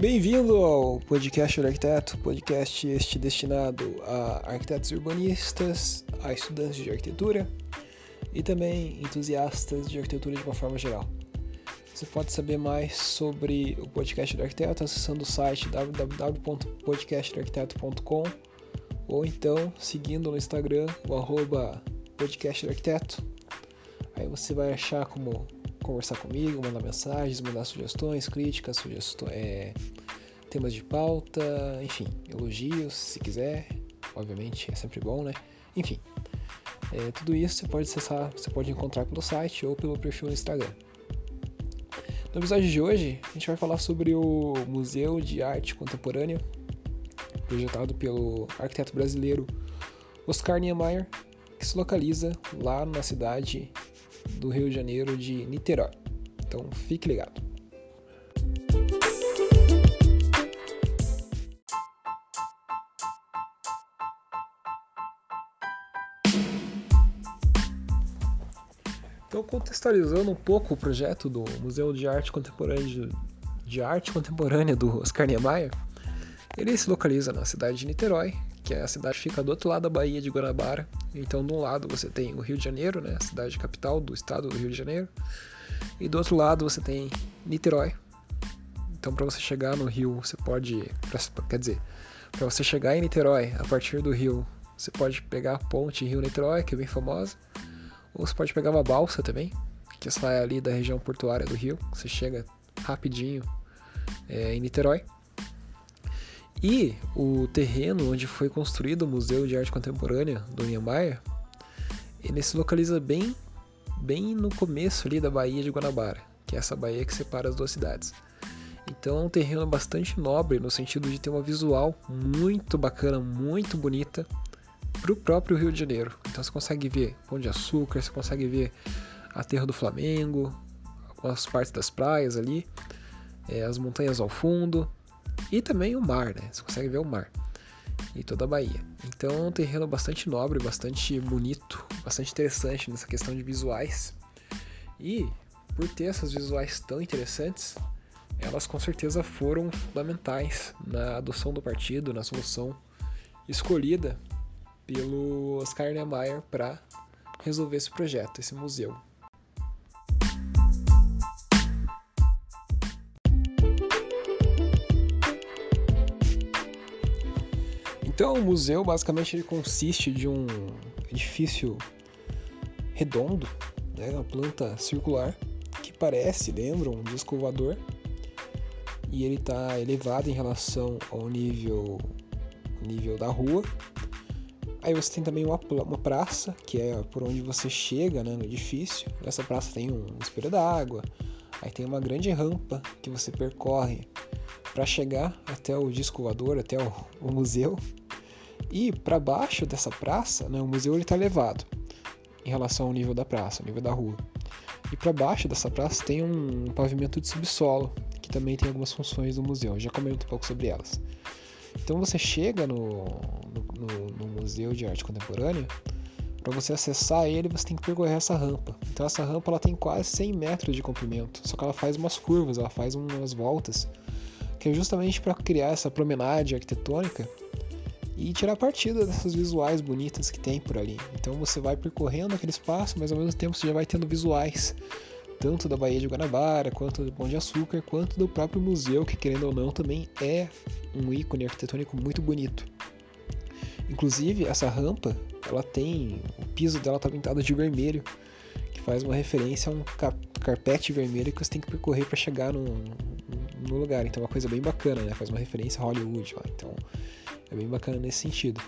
Bem-vindo ao podcast do arquiteto, podcast este destinado a arquitetos urbanistas, a estudantes de arquitetura e também entusiastas de arquitetura de uma forma geral. Você pode saber mais sobre o podcast do arquiteto acessando o site www.podcastdoarquiteto.com ou então seguindo no Instagram o arroba podcast do arquiteto. Aí você vai achar como conversar comigo, mandar mensagens, mandar sugestões, críticas, sugestões, é, temas de pauta, enfim, elogios, se quiser. Obviamente é sempre bom, né? Enfim, é, tudo isso você pode acessar, você pode encontrar pelo site ou pelo perfil no Instagram. No episódio de hoje, a gente vai falar sobre o Museu de Arte Contemporânea, projetado pelo arquiteto brasileiro Oscar Niemeyer, que se localiza lá na cidade do Rio de Janeiro de Niterói. Então fique ligado. Então, contextualizando um pouco o projeto do Museu de Arte Contemporânea de Arte Contemporânea do Oscar Niemeyer, ele se localiza na cidade de Niterói, que é a cidade que fica do outro lado da Baía de Guanabara. Então, de um lado você tem o Rio de Janeiro, né, a cidade capital do estado do Rio de Janeiro, e do outro lado você tem Niterói. Então, para você chegar no Rio, você pode, quer dizer, para você chegar em Niterói a partir do Rio, você pode pegar a ponte Rio-Niterói, que é bem famosa, ou você pode pegar uma balsa também, que sai ali da região portuária do Rio, você chega rapidinho é, em Niterói. E o terreno onde foi construído o Museu de Arte Contemporânea do Niemeyer, ele se localiza bem, bem no começo ali da Baía de Guanabara, que é essa baía que separa as duas cidades. Então é um terreno bastante nobre no sentido de ter uma visual muito bacana, muito bonita para o próprio Rio de Janeiro. Então você consegue ver Pão de Açúcar, você consegue ver a Terra do Flamengo, algumas partes das praias ali, é, as montanhas ao fundo, e também o mar, né? Você consegue ver o mar e toda a Bahia. Então é um terreno bastante nobre, bastante bonito, bastante interessante nessa questão de visuais. E por ter essas visuais tão interessantes, elas com certeza foram fundamentais na adoção do partido, na solução escolhida pelo Oscar Niemeyer para resolver esse projeto, esse museu. Então, o museu basicamente ele consiste de um edifício redondo, né, uma planta circular que parece, lembra, um disco voador, e ele está elevado em relação ao nível, nível da rua. Aí você tem também uma, uma praça, que é por onde você chega né, no edifício. Nessa praça tem um espelho d'água, aí tem uma grande rampa que você percorre para chegar até o disco voador, até o, o museu. E para baixo dessa praça, né, o museu está elevado em relação ao nível da praça, ao nível da rua. E para baixo dessa praça tem um pavimento de subsolo, que também tem algumas funções do museu. Eu já comento um pouco sobre elas. Então você chega no, no, no, Museu de Arte Contemporânea, para você acessar ele você tem que percorrer essa rampa. Então essa rampa ela tem quase 100 metros de comprimento, só que ela faz umas curvas, ela faz umas voltas, que é justamente para criar essa promenade arquitetônica e tirar partido dessas visuais bonitas que tem por ali. Então você vai percorrendo aquele espaço, mas ao mesmo tempo você já vai tendo visuais tanto da Baía de Guanabara, quanto do Pão de Açúcar, quanto do próprio museu, que querendo ou não também é um ícone arquitetônico muito bonito. Inclusive, essa rampa, ela tem, o piso dela está pintado de vermelho, que faz uma referência a um carpete vermelho que você tem que percorrer para chegar no, no, lugar. Então é uma coisa bem bacana, né? Faz uma referência a Hollywood. Então é bem bacana nesse sentido.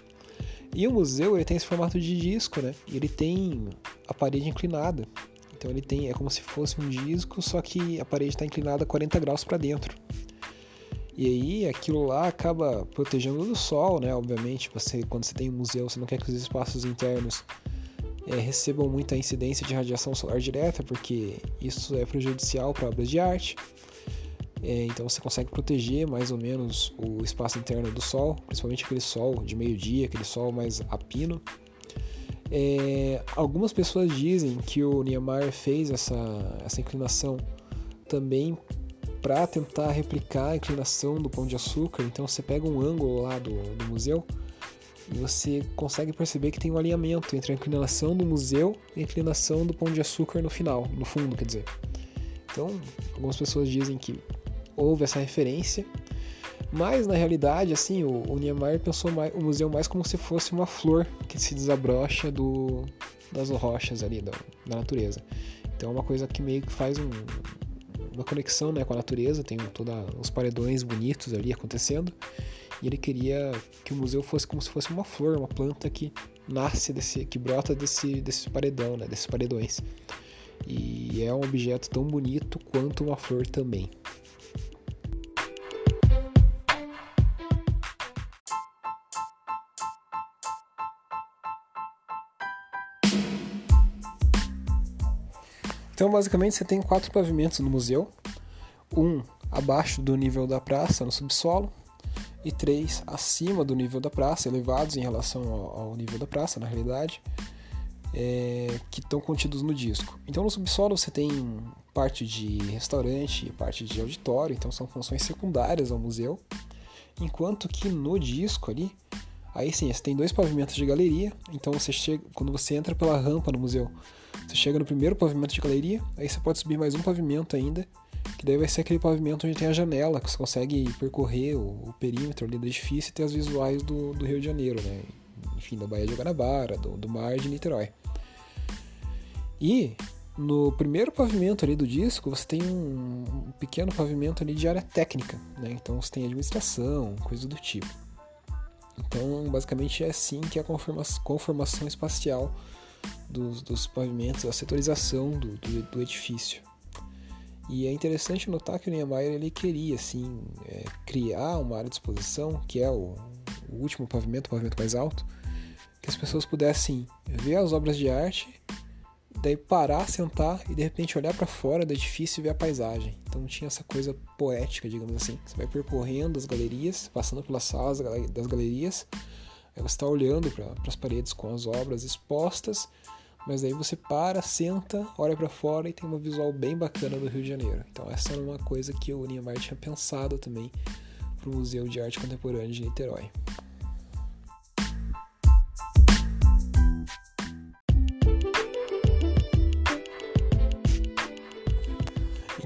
E o museu ele tem esse formato de disco, né? Ele tem a parede inclinada. Então ele tem é como se fosse um disco, só que a parede está inclinada 40 graus para dentro. E aí aquilo lá acaba protegendo do sol, né? Obviamente, você quando você tem um museu, você não quer que os espaços internos é, recebam muita incidência de radiação solar direta, porque isso é prejudicial para obras de arte. É, então você consegue proteger mais ou menos o espaço interno do sol, principalmente aquele sol de meio-dia, aquele sol mais a pino. É, algumas pessoas dizem que o Niemeyer fez essa, essa inclinação também para tentar replicar a inclinação do Pão de Açúcar. Então você pega um ângulo lá do, do museu e você consegue perceber que tem um alinhamento entre a inclinação do museu e a inclinação do Pão de Açúcar no final, no fundo, quer dizer. Então, algumas pessoas dizem que houve essa referência, mas na realidade, assim, o, o Niemeyer pensou mais, o museu mais como se fosse uma flor que se desabrocha do, das rochas ali da, da natureza. Então é uma coisa que meio que faz um, uma conexão né, com a natureza, tem todos os paredões bonitos ali acontecendo. E ele queria que o museu fosse como se fosse uma flor, uma planta que nasce desse, que brota desse, desse paredão, né, desses paredões. E é um objeto tão bonito quanto uma flor também. Então, basicamente, você tem quatro pavimentos no museu: um abaixo do nível da praça, no subsolo, e três acima do nível da praça, elevados em relação ao, nível da praça, na realidade, é, que estão contidos no disco. Então, no subsolo você tem parte de restaurante e parte de auditório, então são funções secundárias ao museu, enquanto que no disco ali Aí sim, você tem dois pavimentos de galeria, então você chega, quando você entra pela rampa no museu, você chega no primeiro pavimento de galeria, aí você pode subir mais um pavimento ainda, que daí vai ser aquele pavimento onde tem a janela, que você consegue percorrer o, o perímetro ali do edifício e ter as visuais do, do, Rio de Janeiro, né? Enfim, da Baía de Guanabara, do, do mar de Niterói. E no primeiro pavimento ali do disco, você tem um, um pequeno pavimento ali de área técnica, né? Então você tem administração, coisa do tipo. Então, basicamente é assim que é a conformação espacial dos, dos pavimentos, a setorização do, do, do, edifício. E é interessante notar que o Niemeyer ele queria assim é, criar uma área de exposição, que é o, o último pavimento, o pavimento mais alto, que as pessoas pudessem ver as obras de arte daí parar, sentar e de repente olhar para fora do edifício e ver a paisagem. Então tinha essa coisa poética, digamos assim. Você vai percorrendo as galerias, passando pelas salas das galerias, aí você está olhando para as paredes com as obras expostas, mas aí você para, senta, olha para fora e tem uma visual bem bacana do Rio de Janeiro. Então essa era uma coisa que o Niemeyer tinha pensado também para o Museu de Arte Contemporânea de Niterói.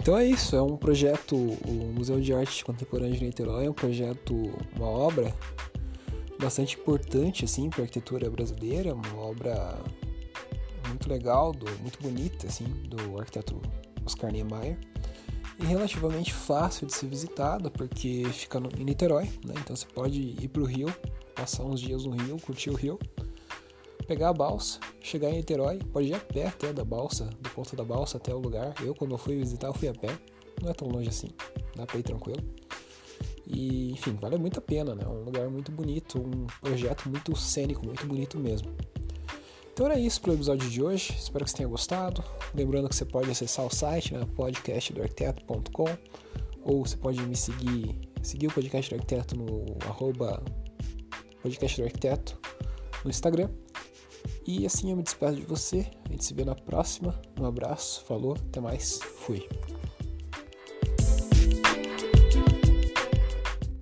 Então é isso, é um projeto, o Museu de Arte Contemporânea de Niterói é um projeto, uma obra bastante importante assim para a arquitetura brasileira, uma obra muito legal, do, muito bonita assim, do arquiteto Oscar Niemeyer e relativamente fácil de ser visitada porque fica no, em Niterói, né? Então você pode ir para o Rio, passar uns dias no Rio, curtir o Rio pegar a balsa, chegar em Niterói, pode ir a pé até da balsa, do ponto da balsa até o lugar. Eu, quando fui visitar, eu fui a pé, não é tão longe assim, dá pra ir tranquilo. E, enfim, vale muito a pena, né? É um lugar muito bonito, um projeto muito cênico, muito bonito mesmo. Então era isso para o episódio de hoje. Espero que você tenha gostado. Lembrando que você pode acessar o site, né, podcastdoarquiteto.com ou você pode me seguir, seguir o podcast do arquiteto no arroba no Instagram. E assim eu me despeço de você. A gente se vê na próxima. Um abraço, falou, até mais, fui.